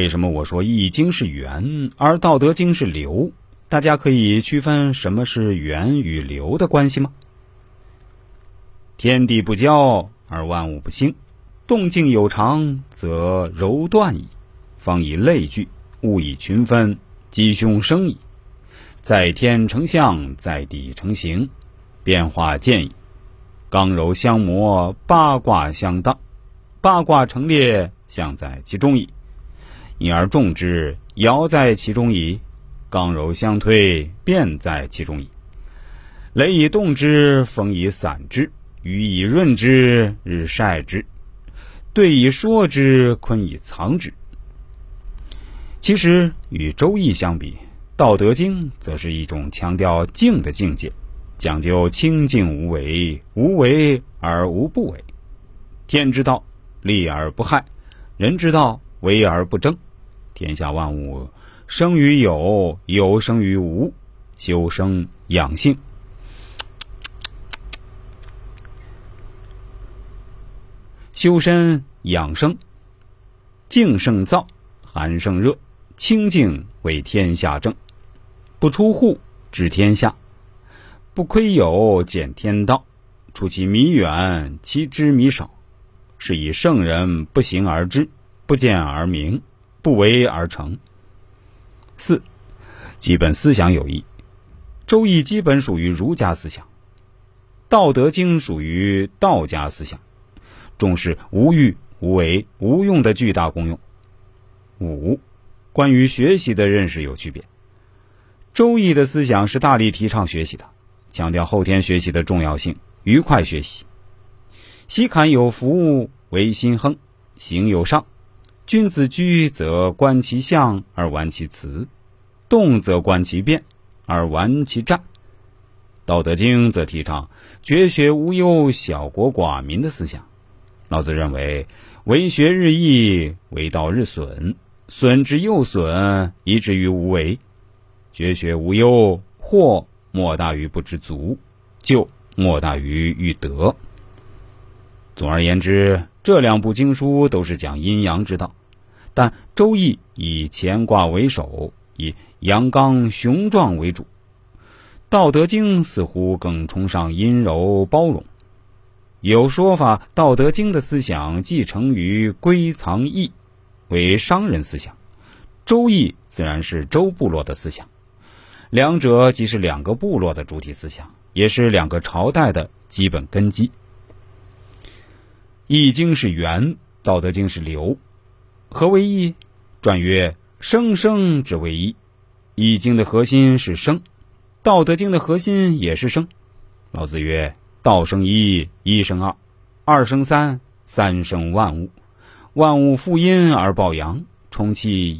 为什么我说《易经》是源，而《道德经》是流？大家可以区分什么是源与流的关系吗？天地不交而万物不兴，动静有常则柔断矣。方以类聚，物以群分，吉凶生矣。在天成象，在地成形，变化见矣。刚柔相磨，八卦相当，八卦成列，象在其中矣。因而众之，尧在其中矣；刚柔相推，变在其中矣。雷以动之，风以散之，雨以润之，日晒之，兑以说之，坤以藏之。其实与《周易》相比，《道德经》则是一种强调静的境界，讲究清静无为，无为而无不为。天之道，利而不害；人之道，为而不争。天下万物生于有，有生于无，修身养性。修身养生，静胜躁，寒胜热，清静为天下正。不出户，知天下；不窥有，见天道。出其弥远，其知弥少。是以圣人不行而知，不见而明。不为而成。四，基本思想有异，《周易》基本属于儒家思想，《道德经》属于道家思想，重视无欲无为无用的巨大功用。五，关于学习的认识有区别，《周易》的思想是大力提倡学习的，强调后天学习的重要性，愉快学习。习坎有福，为心亨，行有上。君子居则观其象而玩其辞，动则观其变而玩其战。道德经则提倡绝学无忧、小国寡民的思想。老子认为，为学日益，为道日损，损之又损，以至于无为。绝学无忧，祸莫大于不知足，救莫大于欲得。总而言之，这两部经书都是讲阴阳之道。但《周易》以乾卦为首，以阳刚雄壮为主，《道德经》似乎更崇尚阴柔包容。有说法，《道德经》的思想继承于归藏易，为商人思想；《周易》自然是周部落的思想。两者既是两个部落的主体思想，也是两个朝代的基本根基。《易经》是源，《道德经》是流。何为易？传曰：“生生之为易。”《易经》的核心是生，《道德经》的核心也是生。老子曰：“道生一，一生二，二生三，三生万物。万物负阴而抱阳，充气以。”